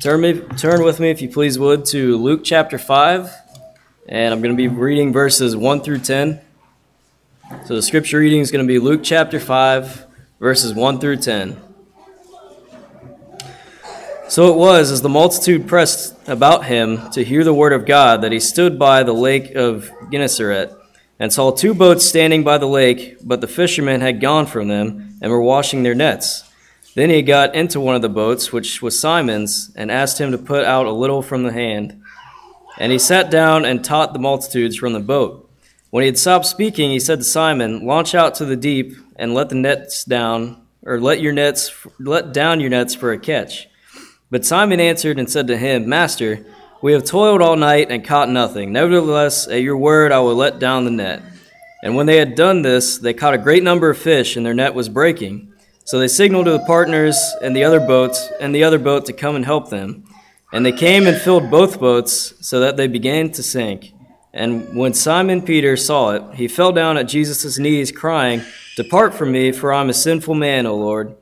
Turn, me, turn with me, if you please would, to Luke chapter 5, and I'm going to be reading verses 1 through 10. So the scripture reading is going to be Luke chapter 5, verses 1 through 10. So it was, as the multitude pressed about him to hear the word of God, that he stood by the lake of Gennesaret and saw two boats standing by the lake, but the fishermen had gone from them and were washing their nets. Then he got into one of the boats, which was Simon's, and asked him to put out a little from the hand. And he sat down and taught the multitudes from the boat. When he had stopped speaking, he said to Simon, Launch out to the deep and let the nets down, or let your nets, let down your nets for a catch. But Simon answered and said to him, Master, we have toiled all night and caught nothing. Nevertheless, at your word I will let down the net. And when they had done this, they caught a great number of fish, and their net was breaking. So they signaled to the partners and the other boats and the other boat to come and help them. And they came and filled both boats, so that they began to sink. And when Simon Peter saw it, he fell down at Jesus' knees, crying, Depart from me, for I am a sinful man, O Lord.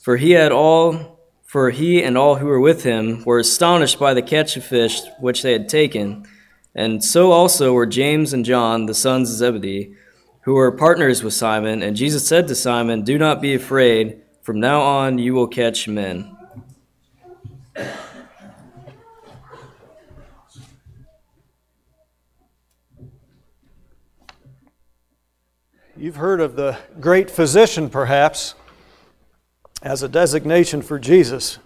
For he had all for he and all who were with him were astonished by the catch of fish which they had taken. And so also were James and John, the sons of Zebedee, who were partners with Simon. And Jesus said to Simon, Do not be afraid. From now on you will catch men. You've heard of the great physician, perhaps as a designation for Jesus.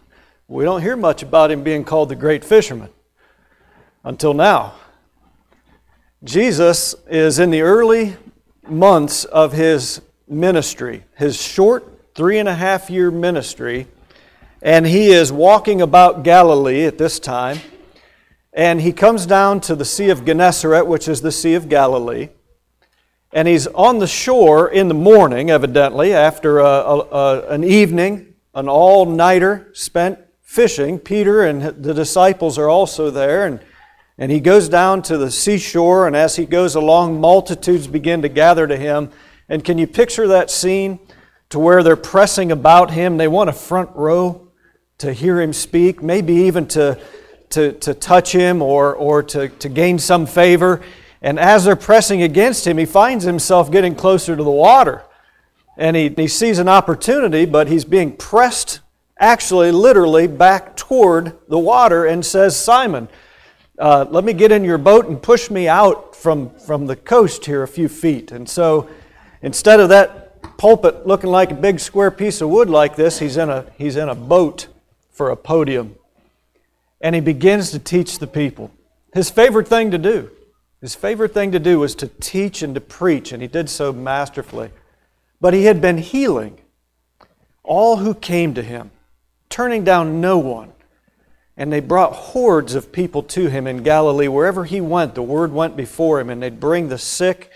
We don't hear much about him being called the great fisherman until now. Jesus is in the early months of his ministry, his short three and a half year ministry, and he is walking about Galilee at this time. And he comes down to the Sea of Gennesaret, which is the Sea of Galilee. And he's on the shore in the morning, evidently, after a, a, an evening, an all nighter spent fishing. Peter and the disciples are also there. And, and he goes down to the seashore, and as he goes along, multitudes begin to gather to him. And can you picture that scene to where they're pressing about him? They want a front row to hear him speak, maybe even to, to, to touch him or, or to, to gain some favor. And as they're pressing against him, he finds himself getting closer to the water. And he, he sees an opportunity, but he's being pressed, actually, literally, back toward the water and says, Simon, uh, let me get in your boat and push me out from, from the coast here a few feet. And so instead of that pulpit looking like a big square piece of wood like this, he's in a, he's in a boat for a podium. And he begins to teach the people. His favorite thing to do. His favorite thing to do was to teach and to preach, and he did so masterfully. But he had been healing all who came to him, turning down no one. And they brought hordes of people to him in Galilee. Wherever he went, the word went before him, and they'd bring the sick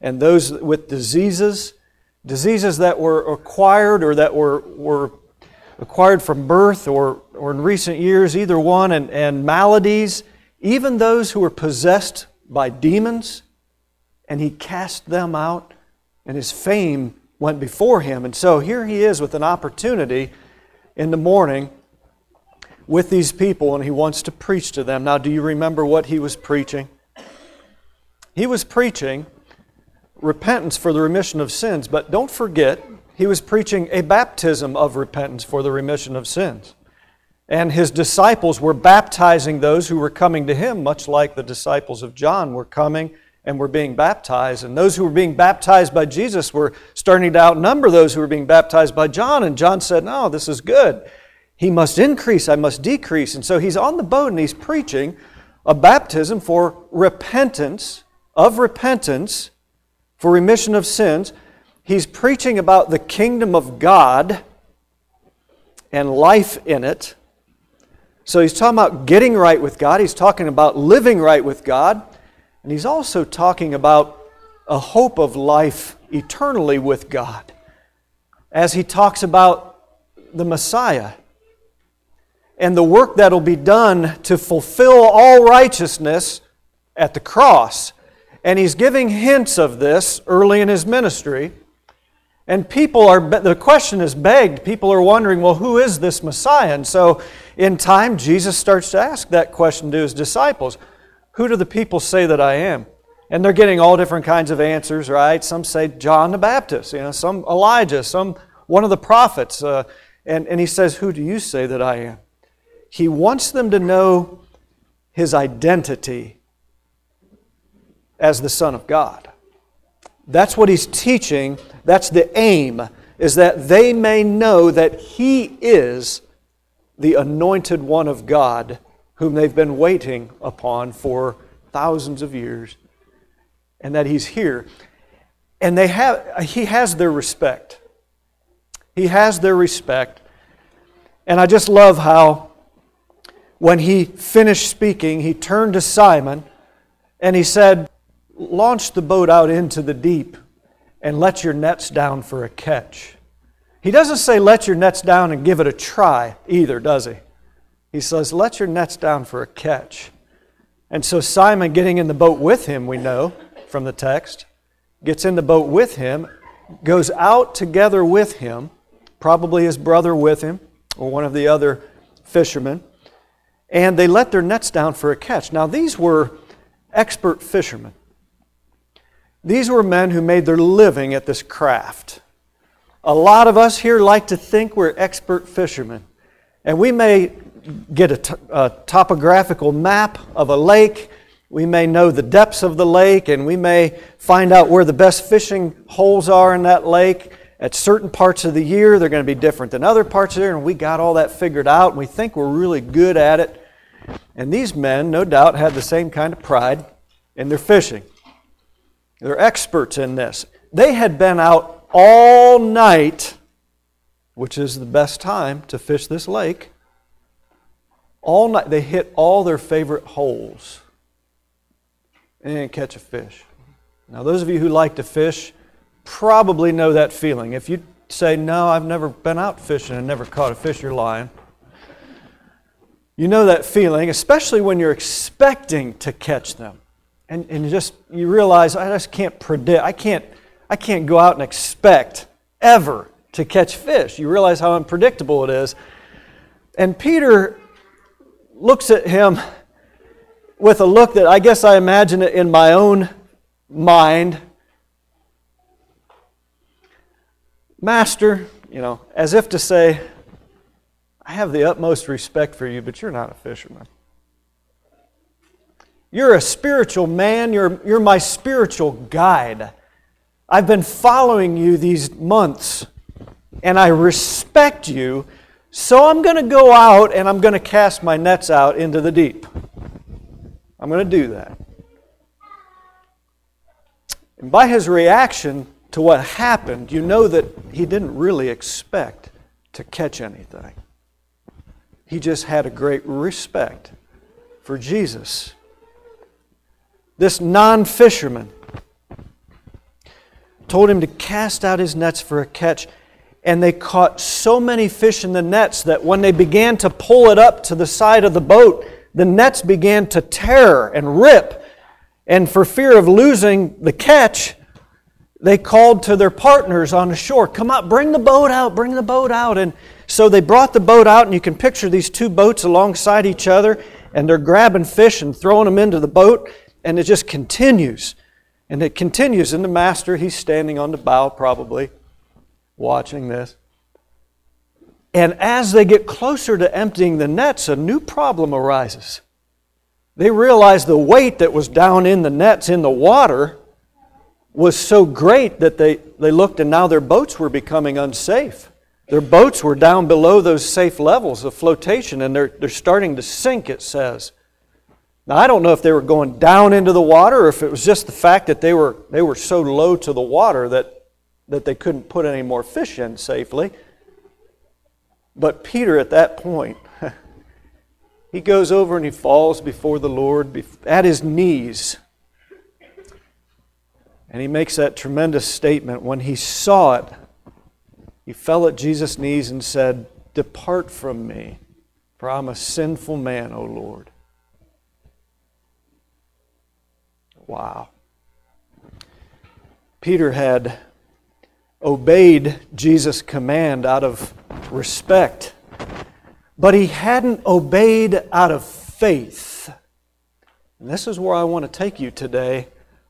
and those with diseases, diseases that were acquired or that were, were acquired from birth or, or in recent years, either one, and, and maladies, even those who were possessed by demons, and he cast them out, and his fame went before him. And so here he is with an opportunity in the morning with these people, and he wants to preach to them. Now, do you remember what he was preaching? He was preaching repentance for the remission of sins, but don't forget, he was preaching a baptism of repentance for the remission of sins. And his disciples were baptizing those who were coming to him, much like the disciples of John were coming and were being baptized. And those who were being baptized by Jesus were starting to outnumber those who were being baptized by John. And John said, No, this is good. He must increase, I must decrease. And so he's on the boat and he's preaching a baptism for repentance, of repentance, for remission of sins. He's preaching about the kingdom of God and life in it. So he's talking about getting right with God, he's talking about living right with God, and he's also talking about a hope of life eternally with God. As he talks about the Messiah and the work that'll be done to fulfill all righteousness at the cross. And he's giving hints of this early in his ministry. And people are, the question is begged. People are wondering, well, who is this Messiah? And so in time, Jesus starts to ask that question to his disciples Who do the people say that I am? And they're getting all different kinds of answers, right? Some say John the Baptist, you know, some Elijah, some one of the prophets. Uh, and, and he says, Who do you say that I am? He wants them to know his identity as the Son of God. That's what he's teaching. That's the aim, is that they may know that he is the anointed one of God whom they've been waiting upon for thousands of years and that he's here. And they have, he has their respect. He has their respect. And I just love how when he finished speaking, he turned to Simon and he said, Launch the boat out into the deep and let your nets down for a catch. He doesn't say, Let your nets down and give it a try either, does he? He says, Let your nets down for a catch. And so Simon, getting in the boat with him, we know from the text, gets in the boat with him, goes out together with him, probably his brother with him, or one of the other fishermen, and they let their nets down for a catch. Now, these were expert fishermen. These were men who made their living at this craft. A lot of us here like to think we're expert fishermen. And we may get a, t- a topographical map of a lake. We may know the depths of the lake, and we may find out where the best fishing holes are in that lake. At certain parts of the year, they're going to be different than other parts of the year, and we got all that figured out, and we think we're really good at it. And these men, no doubt, had the same kind of pride in their fishing. They're experts in this. They had been out all night, which is the best time to fish this lake. All night, they hit all their favorite holes and didn't catch a fish. Now, those of you who like to fish probably know that feeling. If you say, No, I've never been out fishing and never caught a fish, you're lying. You know that feeling, especially when you're expecting to catch them. And, and just you realize I just can't predict. I can't I can't go out and expect ever to catch fish. You realize how unpredictable it is. And Peter looks at him with a look that I guess I imagine it in my own mind. Master, you know, as if to say, I have the utmost respect for you, but you're not a fisherman. You're a spiritual man. You're, you're my spiritual guide. I've been following you these months, and I respect you, so I'm going to go out and I'm going to cast my nets out into the deep. I'm going to do that. And by his reaction to what happened, you know that he didn't really expect to catch anything. He just had a great respect for Jesus. This non fisherman told him to cast out his nets for a catch, and they caught so many fish in the nets that when they began to pull it up to the side of the boat, the nets began to tear and rip. And for fear of losing the catch, they called to their partners on the shore, Come up, bring the boat out, bring the boat out. And so they brought the boat out, and you can picture these two boats alongside each other, and they're grabbing fish and throwing them into the boat and it just continues. And it continues. And the master, he's standing on the bow, probably, watching this. And as they get closer to emptying the nets, a new problem arises. They realize the weight that was down in the nets in the water was so great that they, they looked and now their boats were becoming unsafe. Their boats were down below those safe levels of flotation and they're, they're starting to sink, it says. Now, I don't know if they were going down into the water or if it was just the fact that they were, they were so low to the water that, that they couldn't put any more fish in safely. But Peter, at that point, he goes over and he falls before the Lord at his knees. And he makes that tremendous statement. When he saw it, he fell at Jesus' knees and said, Depart from me, for I'm a sinful man, O Lord. Wow. Peter had obeyed Jesus' command out of respect, but he hadn't obeyed out of faith. And this is where I want to take you today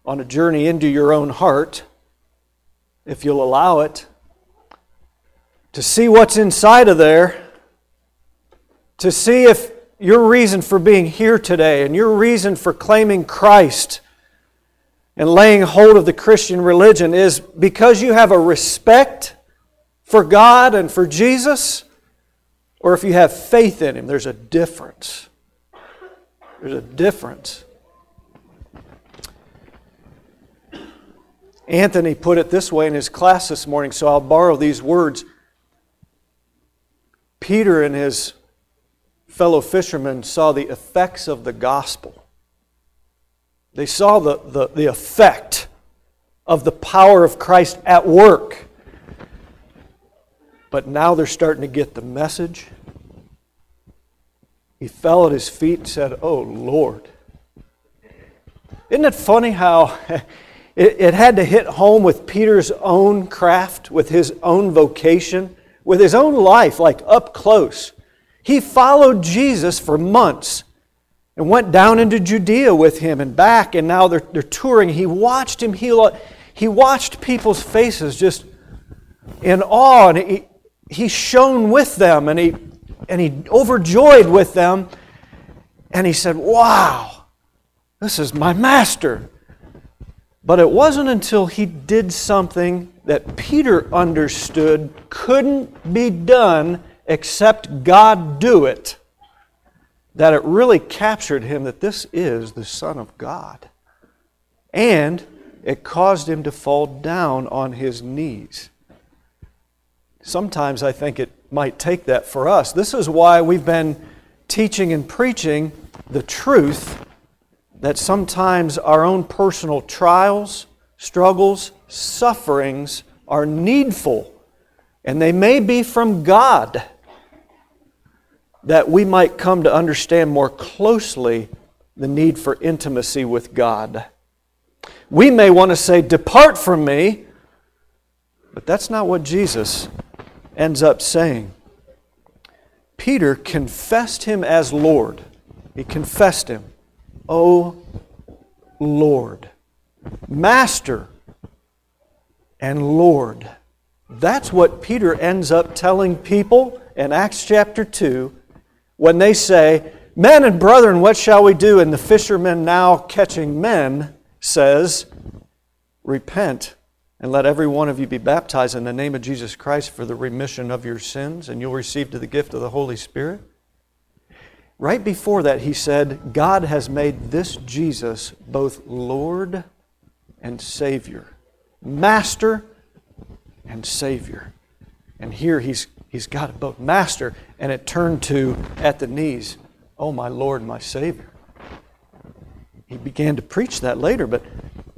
on a journey into your own heart, if you'll allow it, to see what's inside of there, to see if your reason for being here today and your reason for claiming Christ and laying hold of the Christian religion is because you have a respect for God and for Jesus, or if you have faith in Him. There's a difference. There's a difference. Anthony put it this way in his class this morning, so I'll borrow these words. Peter and his fellow fishermen saw the effects of the gospel. They saw the, the, the effect of the power of Christ at work. But now they're starting to get the message. He fell at his feet and said, Oh Lord. Isn't it funny how it, it had to hit home with Peter's own craft, with his own vocation, with his own life, like up close? He followed Jesus for months and went down into Judea with him and back, and now they're, they're touring. He watched him heal. He watched people's faces just in awe, and he, he shone with them, and he, and he overjoyed with them. And he said, Wow, this is my master. But it wasn't until he did something that Peter understood couldn't be done except God do it, that it really captured him that this is the Son of God. And it caused him to fall down on his knees. Sometimes I think it might take that for us. This is why we've been teaching and preaching the truth that sometimes our own personal trials, struggles, sufferings are needful, and they may be from God that we might come to understand more closely the need for intimacy with God. We may want to say, Depart from me, but that's not what Jesus ends up saying. Peter confessed him as Lord. He confessed him, O Lord, Master, and Lord. That's what Peter ends up telling people in Acts chapter 2 when they say, Men and brethren, what shall we do? And the fisherman now catching men says, Repent and let every one of you be baptized in the name of Jesus Christ for the remission of your sins, and you'll receive the gift of the Holy Spirit. Right before that, he said, God has made this Jesus both Lord and Savior, Master and Savior. And here he's He's got both. Master, and it turned to at the knees, Oh, my Lord, my Savior. He began to preach that later, but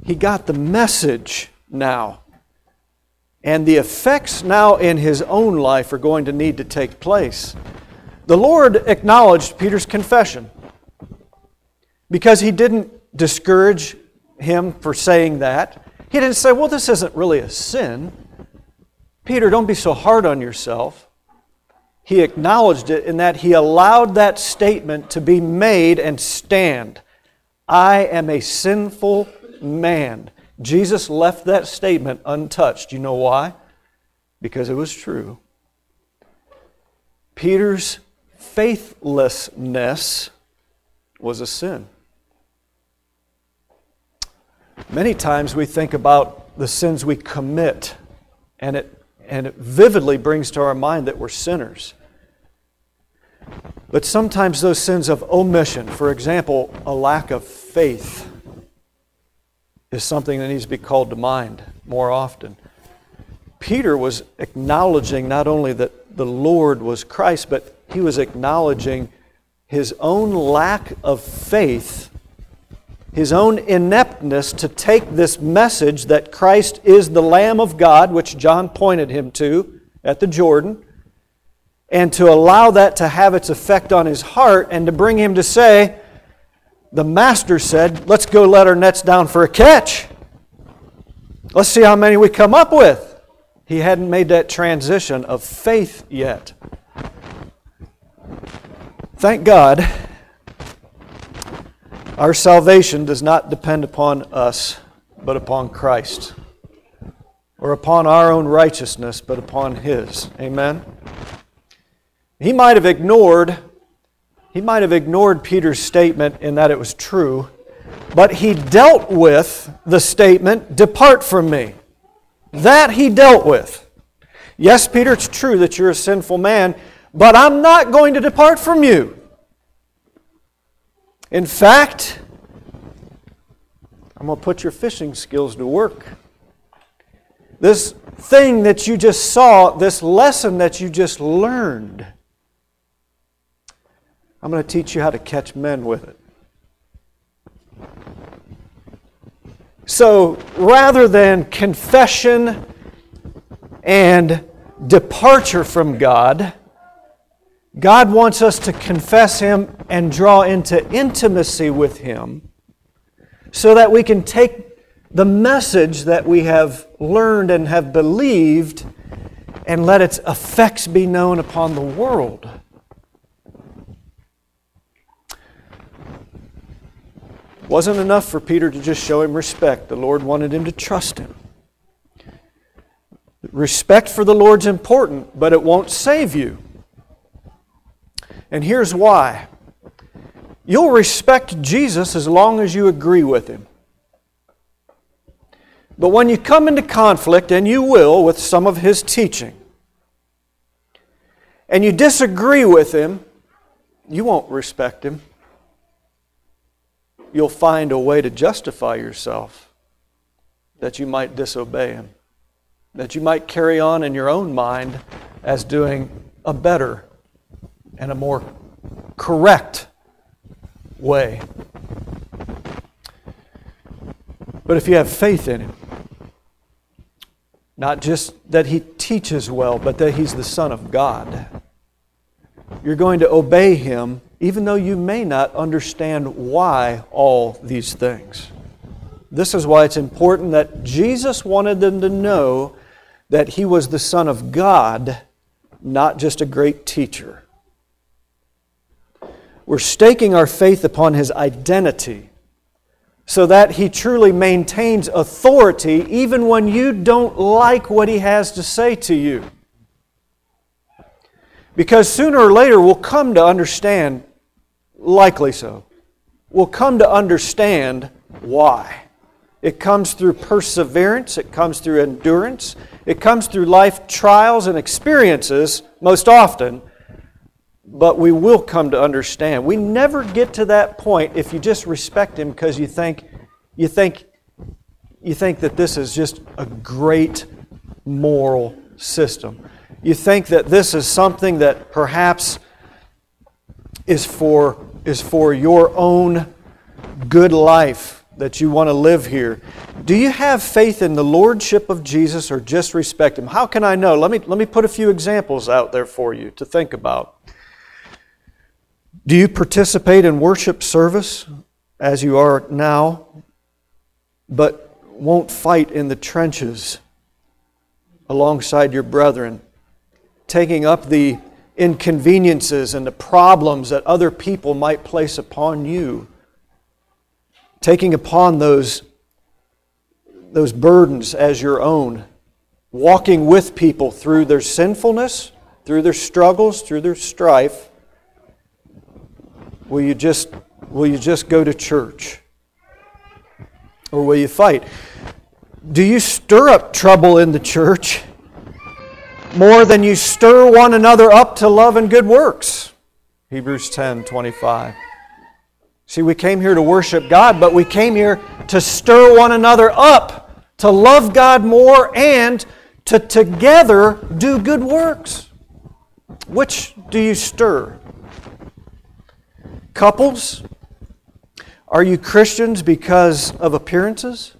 he got the message now. And the effects now in his own life are going to need to take place. The Lord acknowledged Peter's confession because he didn't discourage him for saying that. He didn't say, Well, this isn't really a sin. Peter, don't be so hard on yourself. He acknowledged it in that he allowed that statement to be made and stand. I am a sinful man. Jesus left that statement untouched. You know why? Because it was true. Peter's faithlessness was a sin. Many times we think about the sins we commit, and it and it vividly brings to our mind that we're sinners. But sometimes those sins of omission, for example, a lack of faith, is something that needs to be called to mind more often. Peter was acknowledging not only that the Lord was Christ, but he was acknowledging his own lack of faith his own ineptness to take this message that Christ is the Lamb of God, which John pointed him to at the Jordan, and to allow that to have its effect on his heart and to bring him to say, The Master said, Let's go let our nets down for a catch. Let's see how many we come up with. He hadn't made that transition of faith yet. Thank God, our salvation does not depend upon us, but upon Christ, or upon our own righteousness, but upon His. Amen. He might have ignored he might have ignored Peter's statement in that it was true, but he dealt with the statement, Depart from me. That he dealt with. Yes, Peter, it's true that you're a sinful man, but I'm not going to depart from you. In fact, I'm going to put your fishing skills to work. This thing that you just saw, this lesson that you just learned, I'm going to teach you how to catch men with it. So rather than confession and departure from God, God wants us to confess Him and draw into intimacy with Him so that we can take the message that we have learned and have believed and let its effects be known upon the world. wasn't enough for Peter to just show him respect. The Lord wanted him to trust him. Respect for the Lord's important, but it won't save you. And here's why you'll respect Jesus as long as you agree with him. But when you come into conflict, and you will with some of his teaching, and you disagree with him, you won't respect him you'll find a way to justify yourself that you might disobey Him, that you might carry on in your own mind as doing a better and a more correct way. But if you have faith in Him, not just that He teaches well, but that He's the Son of God, you're going to obey Him even though you may not understand why all these things. This is why it's important that Jesus wanted them to know that he was the Son of God, not just a great teacher. We're staking our faith upon his identity so that he truly maintains authority even when you don't like what he has to say to you. Because sooner or later we'll come to understand likely so, we'll come to understand why. It comes through perseverance, it comes through endurance, it comes through life trials and experiences most often, but we will come to understand. We never get to that point if you just respect him because you think you think you think that this is just a great moral system. You think that this is something that perhaps is for is for your own good life that you want to live here. Do you have faith in the lordship of Jesus or just respect him? How can I know? Let me, let me put a few examples out there for you to think about. Do you participate in worship service as you are now, but won't fight in the trenches alongside your brethren, taking up the inconveniences and the problems that other people might place upon you. Taking upon those, those burdens as your own. Walking with people through their sinfulness, through their struggles, through their strife. Will you just, will you just go to church? Or will you fight? Do you stir up trouble in the church? more than you stir one another up to love and good works. Hebrews 10 25. See, we came here to worship God, but we came here to stir one another up, to love God more, and to together do good works. Which do you stir? Couples, are you Christians because of appearances?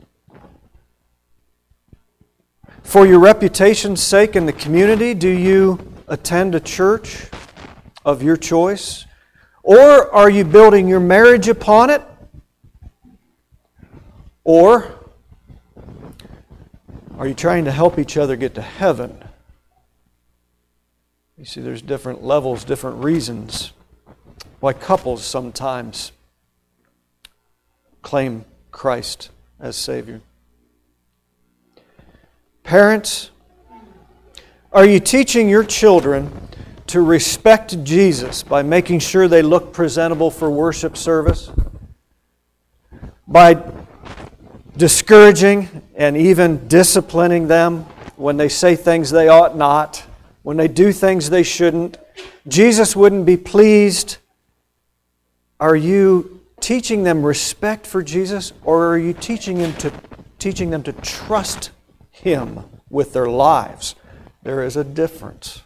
For your reputation's sake in the community, do you attend a church of your choice? Or are you building your marriage upon it? Or are you trying to help each other get to heaven? You see, there's different levels, different reasons why couples sometimes claim Christ as Savior. Parents, are you teaching your children to respect Jesus by making sure they look presentable for worship service? By discouraging and even disciplining them when they say things they ought not, when they do things they shouldn't? Jesus wouldn't be pleased. Are you teaching them respect for Jesus or are you teaching them to teaching them to trust him with their lives? There is a difference.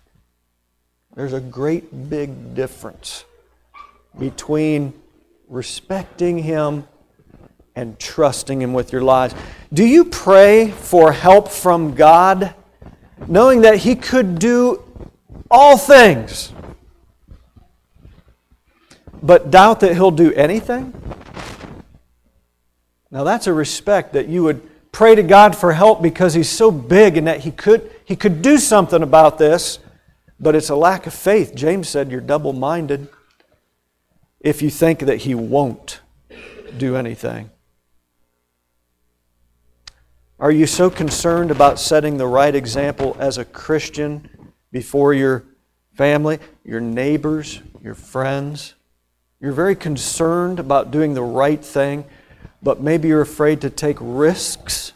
There's a great big difference between respecting Him and trusting Him with your lives. Do you pray for help from God, knowing that He could do all things, but doubt that He'll do anything? Now, that's a respect that you would pray to God for help because He's so big and that He could, he could do something about this but it's a lack of faith. James said you're double minded if you think that he won't do anything. Are you so concerned about setting the right example as a Christian before your family, your neighbors, your friends? You're very concerned about doing the right thing, but maybe you're afraid to take risks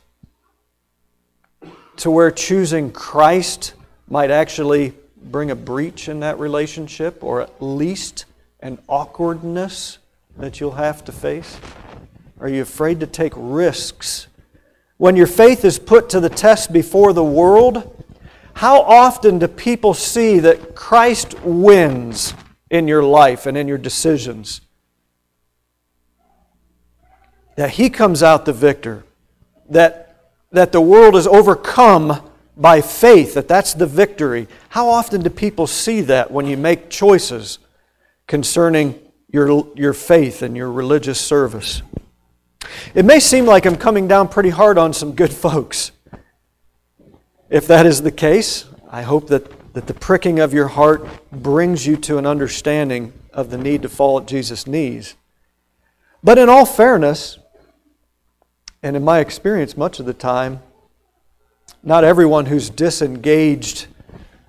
to where choosing Christ might actually bring a breach in that relationship or at least an awkwardness that you'll have to face? Are you afraid to take risks? When your faith is put to the test before the world, how often do people see that Christ wins in your life and in your decisions? That He comes out the victor, that, that the world is overcome by faith, that that's the victory. How often do people see that when you make choices concerning your, your faith and your religious service? It may seem like I'm coming down pretty hard on some good folks. If that is the case, I hope that, that the pricking of your heart brings you to an understanding of the need to fall at Jesus' knees. But in all fairness, and in my experience, much of the time, not everyone who's disengaged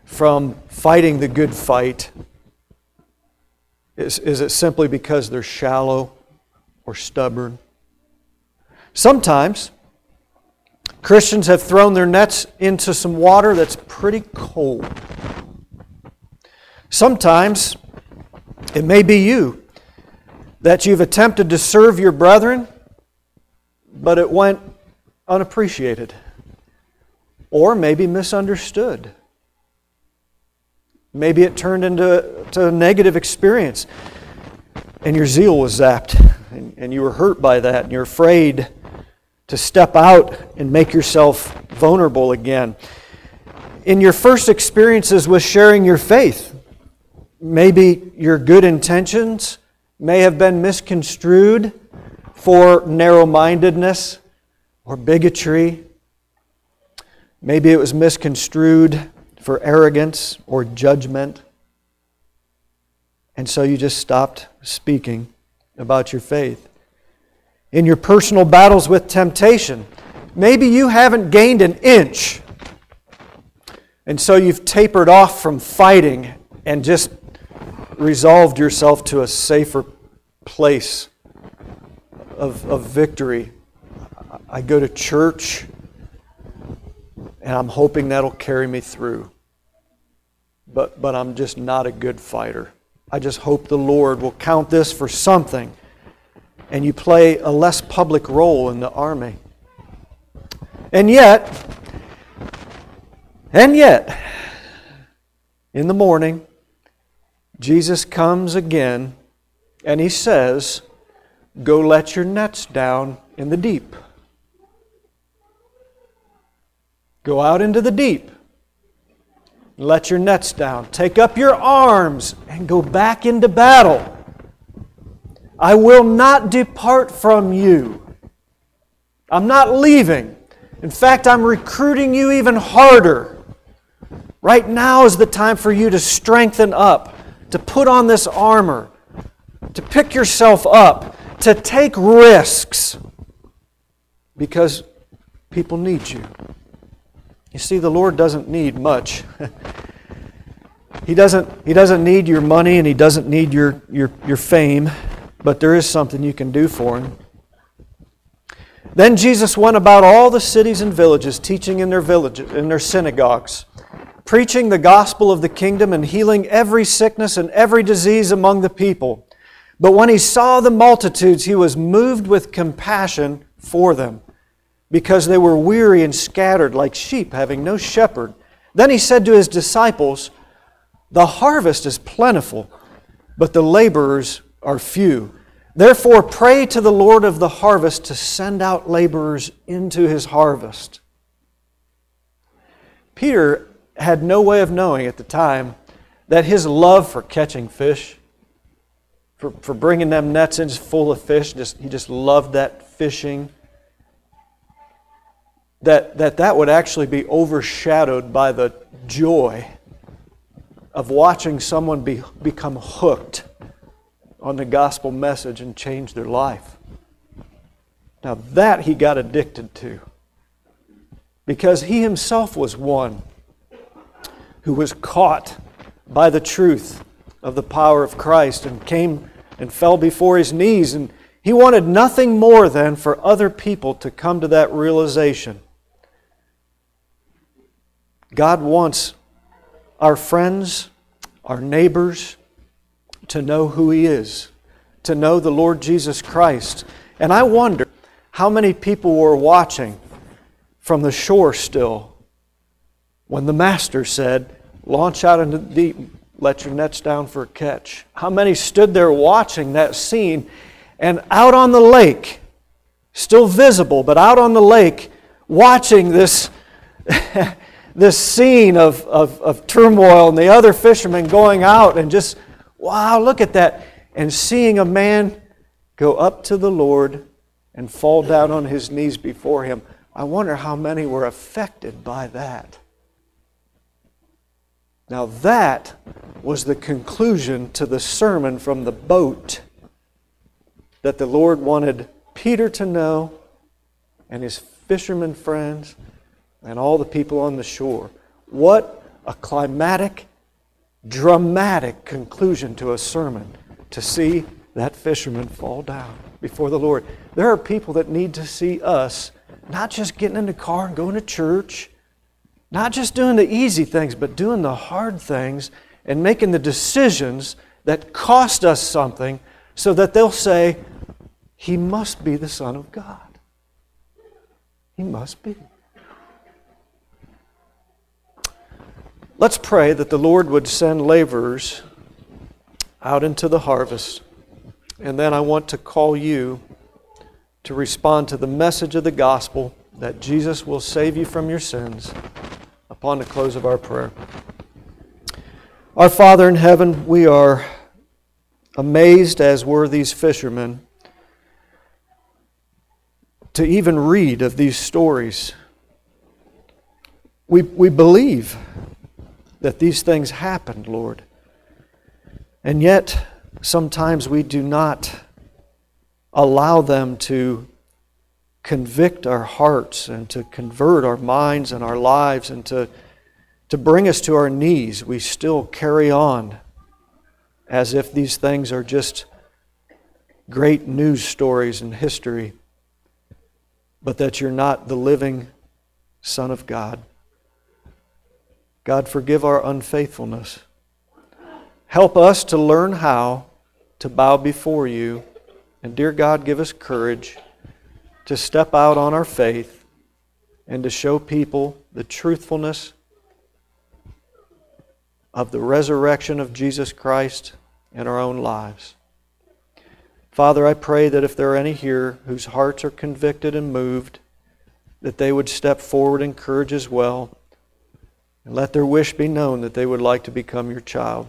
from fighting the good fight is, is it simply because they're shallow or stubborn? Sometimes Christians have thrown their nets into some water that's pretty cold. Sometimes it may be you that you've attempted to serve your brethren, but it went unappreciated or maybe misunderstood. Maybe it turned into to a negative experience and your zeal was zapped and, and you were hurt by that and you're afraid to step out and make yourself vulnerable again. In your first experiences with sharing your faith, maybe your good intentions may have been misconstrued for narrow mindedness or bigotry Maybe it was misconstrued for arrogance or judgment. And so you just stopped speaking about your faith. In your personal battles with temptation, maybe you haven't gained an inch. And so you've tapered off from fighting and just resolved yourself to a safer place of, of victory. I go to church and I'm hoping that'll carry me through. But, but I'm just not a good fighter. I just hope the Lord will count this for something and you play a less public role in the army. And yet, and yet, in the morning, Jesus comes again and he says, Go let your nets down in the deep. Go out into the deep. Let your nets down. Take up your arms and go back into battle. I will not depart from you. I'm not leaving In fact, I'm recruiting you even harder. Right now is the time for you to strengthen up, to put on this armor, to pick yourself up, to take risks because people need you. You see, the Lord doesn't need much. he, doesn't, he doesn't need your money and He doesn't need your, your, your fame, but there is something you can do for Him. Then Jesus went about all the cities and villages, teaching in their villages, in their synagogues, preaching the gospel of the kingdom and healing every sickness and every disease among the people. But when he saw the multitudes, he was moved with compassion for them, because they were weary and scattered like sheep, having no shepherd. Then he said to his disciples, The harvest is plentiful, but the laborers are few. Therefore, pray to the Lord of the harvest to send out laborers into his harvest. Peter had no way of knowing at the time that his love for catching fish, for, for bringing them nets in full of fish, just, he just loved that fishing, that, that that would actually be overshadowed by the joy of watching someone be, become hooked on the gospel message and change their life. Now, that he got addicted to because he himself was one who was caught by the truth of the power of Christ and came and fell before his knees. And he wanted nothing more than for other people to come to that realization. God wants our friends, our neighbors, to know who He is, to know the Lord Jesus Christ. And I wonder how many people were watching from the shore still when the Master said, Launch out into the deep, let your nets down for a catch. How many stood there watching that scene and out on the lake, still visible, but out on the lake, watching this. this scene of, of, of turmoil and the other fishermen going out and just Wow, look at that. And seeing a man go up to the Lord and fall down on his knees before him, I wonder how many were affected by that. Now, that was the conclusion to the sermon from the boat that the Lord wanted Peter to know and his fishermen friends and all the people on the shore. What a climatic dramatic conclusion to a sermon to see that fisherman fall down before the Lord. There are people that need to see us not just getting in the car and going to church, not just doing the easy things, but doing the hard things and making the decisions that cost us something so that they'll say, He must be the Son of God. He must be. Let's pray that the Lord would send laborers out into the harvest. And then I want to call you to respond to the message of the gospel that Jesus will save you from your sins upon the close of our prayer. Our Father in heaven, we are amazed, as were these fishermen, to even read of these stories. We, we believe that these things happened, Lord. And yet, sometimes we do not allow them to convict our hearts and to convert our minds and our lives and to, to bring us to our knees. We still carry on as if these things are just great news stories in history, but that you're not the living Son of God. God, forgive our unfaithfulness. Help us to learn how to bow before you. And dear God, give us courage to step out on our faith and to show people the truthfulness of the resurrection of Jesus Christ in our own lives. Father, I pray that if there are any here whose hearts are convicted and moved, that they would step forward in courage as well and let their wish be known that they would like to become your child.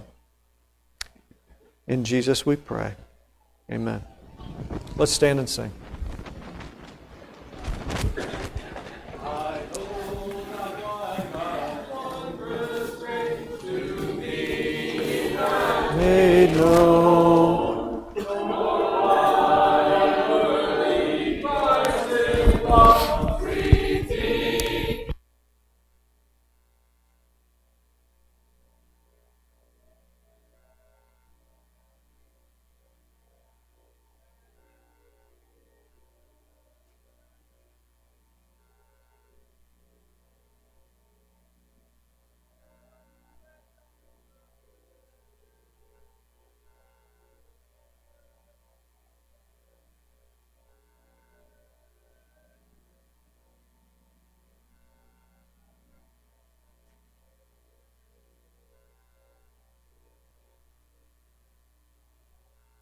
In Jesus we pray. Amen. Let's stand and sing. made known.